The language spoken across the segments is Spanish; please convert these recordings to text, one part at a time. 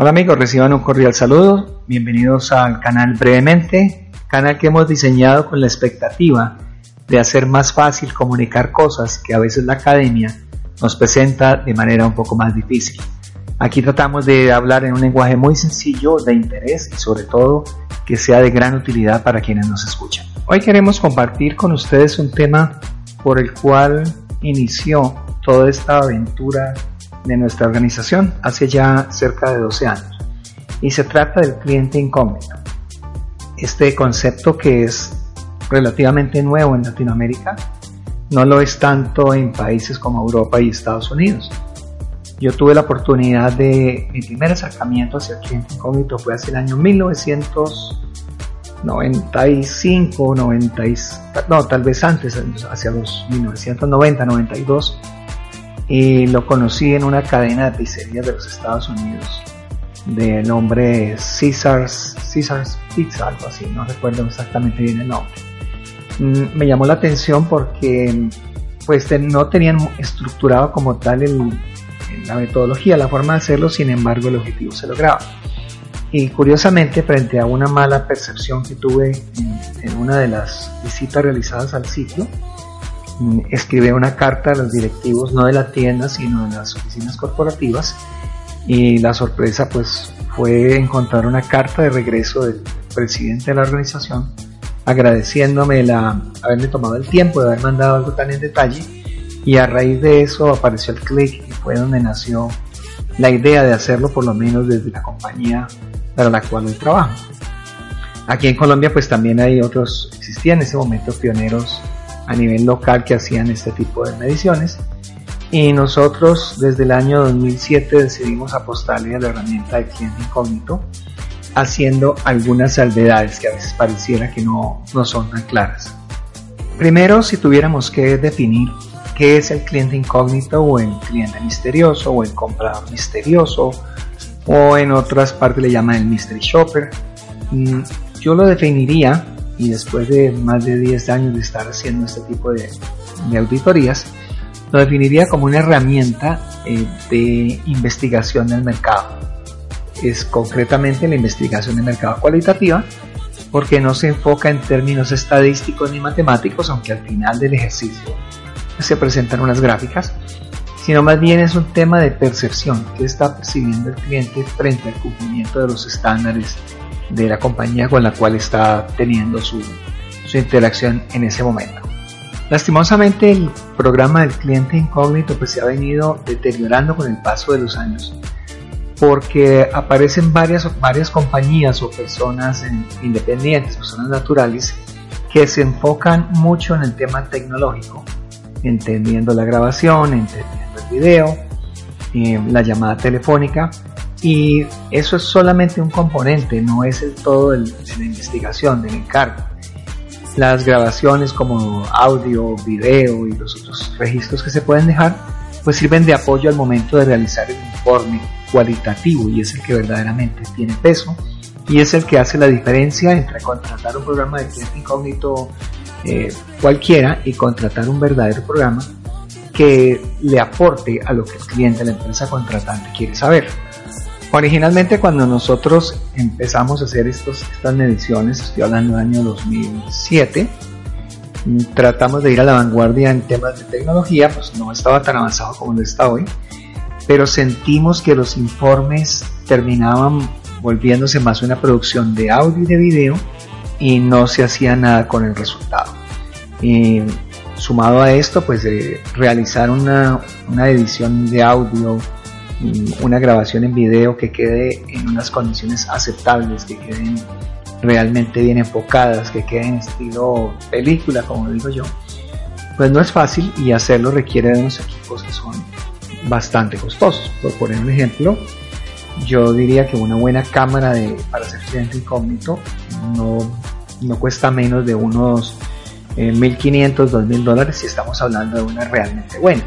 Hola amigos, reciban un cordial saludo. Bienvenidos al canal Brevemente, canal que hemos diseñado con la expectativa de hacer más fácil comunicar cosas que a veces la academia nos presenta de manera un poco más difícil. Aquí tratamos de hablar en un lenguaje muy sencillo, de interés y sobre todo que sea de gran utilidad para quienes nos escuchan. Hoy queremos compartir con ustedes un tema por el cual inició toda esta aventura de nuestra organización hace ya cerca de 12 años y se trata del cliente incógnito. Este concepto que es relativamente nuevo en Latinoamérica no lo es tanto en países como Europa y Estados Unidos. Yo tuve la oportunidad de, mi primer acercamiento hacia el cliente incógnito fue hace el año 1995, 90, no, tal vez antes, hacia los 1990, 92 y lo conocí en una cadena de pizzerías de los Estados Unidos de nombre Caesars, Caesars Pizza, algo así, no recuerdo exactamente bien el nombre. Mm, me llamó la atención porque pues no tenían estructurado como tal el, la metodología, la forma de hacerlo, sin embargo el objetivo se lograba. Y curiosamente, frente a una mala percepción que tuve en una de las visitas realizadas al sitio, escribí una carta a los directivos, no de la tienda, sino de las oficinas corporativas. Y la sorpresa pues fue encontrar una carta de regreso del presidente de la organización agradeciéndome la, haberme tomado el tiempo de haber mandado algo tan en detalle y a raíz de eso apareció el click y fue donde nació la idea de hacerlo por lo menos desde la compañía para la cual hoy trabajo. Aquí en Colombia pues también hay otros, existían en ese momento pioneros a nivel local que hacían este tipo de mediciones. Y nosotros desde el año 2007 decidimos apostarle a la herramienta de cliente incógnito, haciendo algunas salvedades que a veces pareciera que no, no son tan claras. Primero, si tuviéramos que definir qué es el cliente incógnito o el cliente misterioso o el comprador misterioso o en otras partes le llaman el mystery shopper, mm, yo lo definiría y después de más de 10 años de estar haciendo este tipo de, auditorías, lo definiría como una herramienta eh, de investigación del mercado. Es concretamente la investigación de mercado cualitativa porque no se enfoca en términos estadísticos ni matemáticos, aunque al final del ejercicio se presentan unas gráficas, sino más bien es un tema de percepción que está percibiendo el cliente frente al cumplimiento de los estándares de la compañía con la cual está teniendo su, interacción en ese momento. Lastimosamente el programa del cliente incógnito pues se ha venido deteriorando con el paso de los años porque aparecen varias, varias compañías o personas independientes, personas naturales que se enfocan mucho en el tema tecnológico, entendiendo la grabación, entendiendo el video, eh, la llamada telefónica, y eso es solamente un componente, no es el todo de la investigación, del encargo. Las grabaciones como audio, video y los otros registros que se pueden dejar, pues sirven de apoyo al momento de realizar el informe cualitativo y es el que verdaderamente tiene peso y es el que hace la diferencia entre contratar un programa de cliente incógnito eh, cualquiera y contratar un verdadero programa que le aporte a lo que el cliente, la empresa contratante quiere saber. Originalmente cuando nosotros empezamos a hacer estos, estas mediciones, estoy hablando del año 2007, tratamos de ir a la vanguardia en temas de tecnología, pues no estaba tan avanzado como lo está hoy, pero sentimos que los informes terminaban volviéndose más una producción de audio y de video y no se hacía nada con el resultado. Y sumado a esto, pues de realizar una, una edición de audio una grabación en video que quede en unas condiciones aceptables, que queden realmente bien enfocadas, que queden en estilo película, como digo yo, pues no es fácil y hacerlo requiere de unos equipos que son bastante costosos. Por poner un ejemplo, yo diría que una buena cámara de, para hacer cliente incógnito no, no cuesta menos de unos 1.500, eh, 2.000 dólares si estamos hablando de una realmente buena.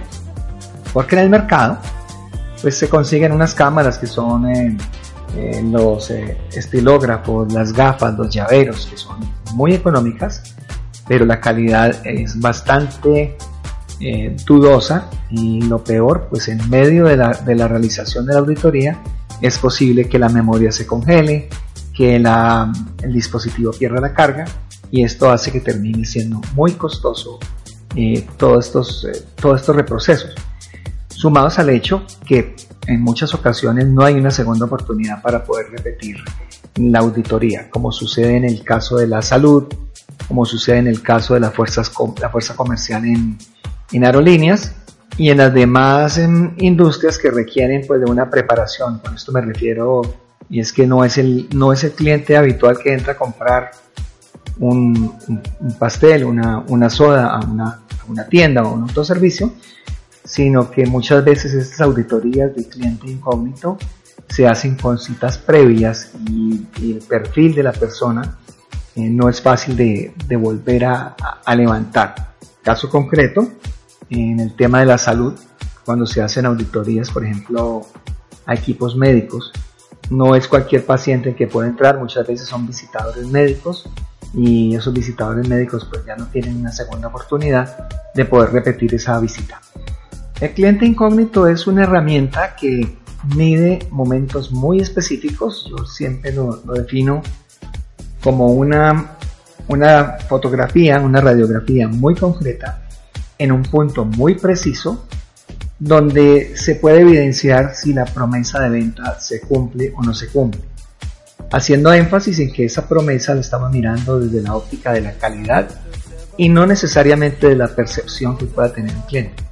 Porque en el mercado pues se consiguen unas cámaras que son eh, eh, los eh, estilógrafos, las gafas, los llaveros, que son muy económicas, pero la calidad es bastante dudosa y lo peor, pues en medio de la, de la realización de la auditoría, es posible que la memoria se congele, que el dispositivo pierda la carga y esto hace que termine siendo muy costoso eh, todos, estos, eh, todos estos reprocesos. Sumados al hecho que en muchas ocasiones no hay una segunda oportunidad para poder repetir la auditoría, como sucede en el caso de la salud, como sucede en el caso de la fuerza comercial en, aerolíneas y en las demás em, industrias que requieren pues, de una preparación. Con esto me refiero, y es que no es el, no es el cliente habitual que entra a comprar un, pastel, una, una soda a una, una, tienda o un autoservicio, sino que muchas veces estas auditorías de cliente incógnito se hacen con citas previas y, el perfil de la persona eh, no es fácil de, de volver a, a levantar. Caso concreto, en el tema de la salud, cuando se hacen auditorías, por ejemplo, a equipos médicos, no es cualquier paciente que puede entrar, muchas veces son visitadores médicos y esos visitadores médicos pues ya no tienen una segunda oportunidad de poder repetir esa visita. El cliente incógnito es una herramienta que mide momentos muy específicos, yo siempre lo, defino como una, una fotografía, una radiografía muy concreta en un punto muy preciso donde se puede evidenciar si la promesa de venta se cumple o no se cumple. Haciendo énfasis en que esa promesa la estamos mirando desde la óptica de la calidad y no necesariamente de la percepción que pueda tener el cliente.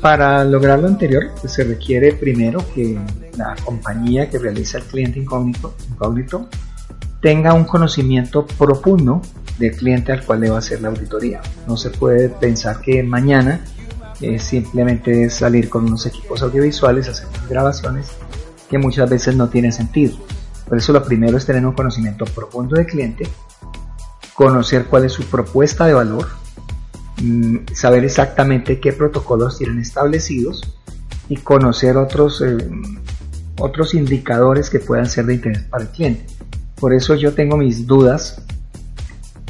Para lograr lo anterior, pues, se requiere primero que la compañía que realiza el cliente incógnito, tenga un conocimiento profundo del cliente al cual le va a hacer la auditoría. No se puede pensar que mañana eh, simplemente es salir con unos equipos audiovisuales, hacer grabaciones que muchas veces no tienen sentido. Por eso lo primero es tener un conocimiento profundo del cliente, conocer cuál es su propuesta de valor, saber exactamente qué protocolos tienen establecidos y conocer otros, eh, otros indicadores que puedan ser de interés para el cliente. Por eso yo tengo mis dudas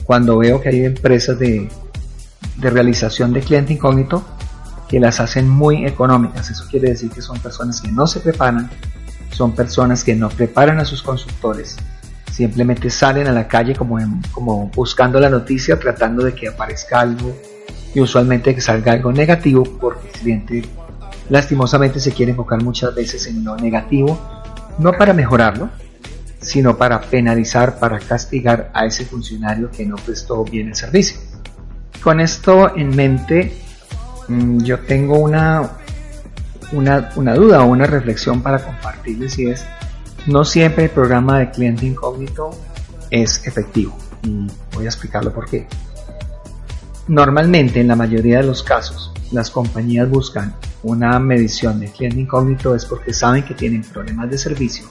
cuando veo que hay empresas de, realización de cliente incógnito que las hacen muy económicas. Eso quiere decir que son personas que no se preparan, son personas que no preparan a sus consultores, simplemente salen a la calle como, como buscando la noticia, tratando de que aparezca algo y usualmente que salga algo negativo porque el cliente lastimosamente se quiere enfocar muchas veces en lo negativo, no para mejorarlo, sino para penalizar, para castigar a ese funcionario que no prestó bien el servicio. Con esto en mente, mm, yo tengo una, una, duda o una reflexión para compartirles y es, no siempre el programa de cliente incógnito es efectivo. Y voy a explicarlo por qué. Normalmente, en la mayoría de los casos, las compañías buscan una medición de cliente incógnito es porque saben que tienen problemas de servicio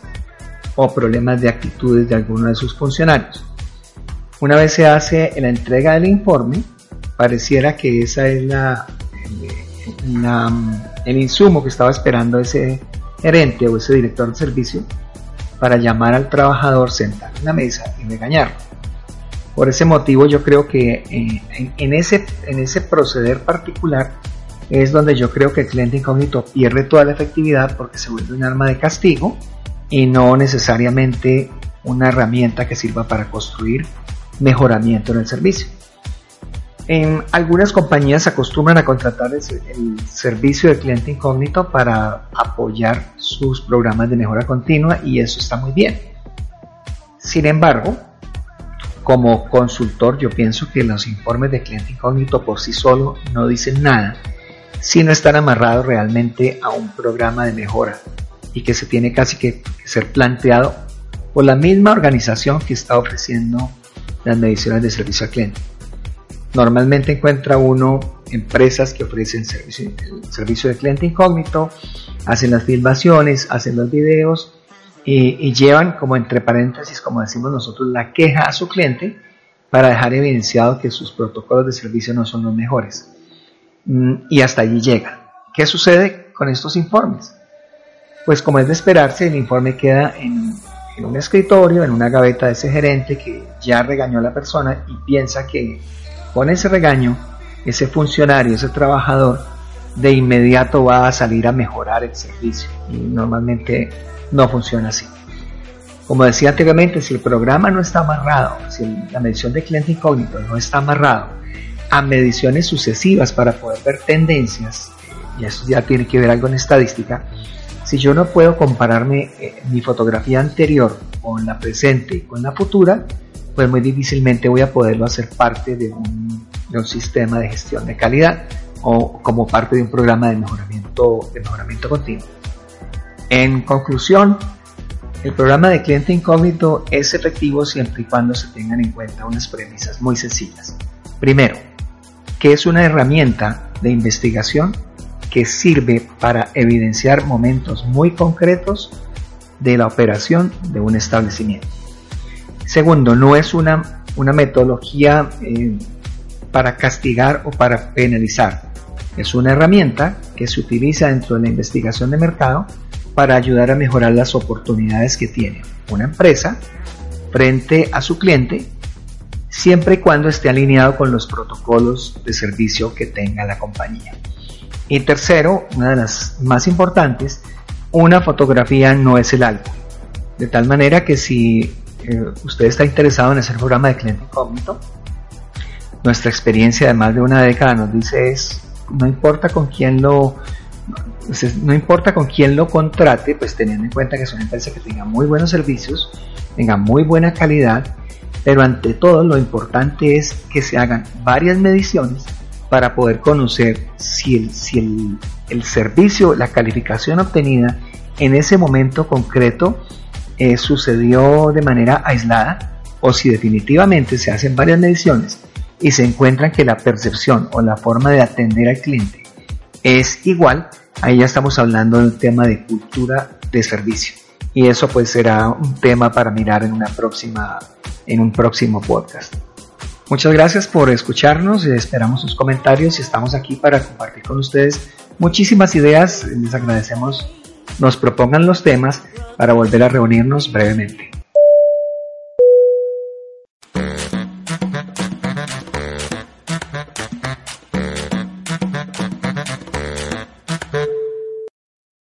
o problemas de actitudes de alguno de sus funcionarios. Una vez se hace la entrega del informe, pareciera que esa es la, el insumo que estaba esperando ese gerente o ese director de servicio para llamar al trabajador, sentar en la mesa y regañarlo. Por ese motivo yo creo que eh, en, ese, en ese proceder particular es donde yo creo que el cliente incógnito pierde toda la efectividad porque se vuelve un arma de castigo y no necesariamente una herramienta que sirva para construir mejoramiento en el servicio. En algunas compañías acostumbran a contratar el, servicio de cliente incógnito para apoyar sus programas de mejora continua y eso está muy bien. Sin embargo, como consultor yo pienso que los informes de cliente incógnito por sí solo no dicen nada si no están amarrados realmente a un programa de mejora y que se tiene casi que ser planteado por la misma organización que está ofreciendo las mediciones de servicio al cliente. Normalmente encuentra uno empresas que ofrecen servicio, servicio de cliente incógnito, hacen las filmaciones, hacen los videos y, llevan como entre paréntesis, como decimos nosotros, la queja a su cliente para dejar evidenciado que sus protocolos de servicio no son los mejores. Mm, y hasta allí llega. ¿Qué sucede con estos informes? pues como es de esperarse, el informe queda en, un escritorio, en una gaveta de ese gerente que ya regañó a la persona y piensa que con ese regaño, ese funcionario, ese trabajador, de inmediato va a salir a mejorar el servicio. Y normalmente no funciona así. Como decía anteriormente, si el programa no está amarrado, si la medición de cliente incógnito no está amarrado a mediciones sucesivas para poder ver tendencias, y eso ya tiene que ver algo en estadística, si yo no puedo compararme eh, mi fotografía anterior con la presente y con la futura, pues muy difícilmente voy a poderlo hacer parte de un, sistema de gestión de calidad o como parte de un programa de mejoramiento, de mejoramiento continuo. En conclusión, el programa de cliente incógnito es efectivo siempre y cuando se tengan en cuenta unas premisas muy sencillas. Primero, que es una herramienta de investigación que sirve para evidenciar momentos muy concretos de la operación de un establecimiento. Segundo, no es una, una metodología eh, para castigar o para penalizar. Es una herramienta que se utiliza dentro de la investigación de mercado para ayudar a mejorar las oportunidades que tiene una empresa frente a su cliente, siempre y cuando esté alineado con los protocolos de servicio que tenga la compañía. Y tercero, una de las más importantes, una fotografía no es el algo. De tal manera que si eh, usted está interesado en hacer programa de cliente incógnito, nuestra experiencia de más de una década nos dice es, no importa con quién lo no importa con quién lo contrate, pues teniendo en cuenta que es una empresa que tenga muy buenos servicios, tenga muy buena calidad, pero ante todo lo importante es que se hagan varias mediciones para poder conocer si el, si el, servicio, la calificación obtenida en ese momento concreto eh, sucedió de manera aislada o si definitivamente se hacen varias mediciones y se encuentran que la percepción o la forma de atender al cliente es igual, ahí ya estamos hablando de un tema de cultura de servicio. Y eso pues será un tema para mirar en una próxima, en un próximo podcast. Muchas gracias por escucharnos, esperamos sus comentarios y estamos aquí para compartir con ustedes muchísimas ideas. Les agradecemos nos propongan los temas para volver a reunirnos brevemente.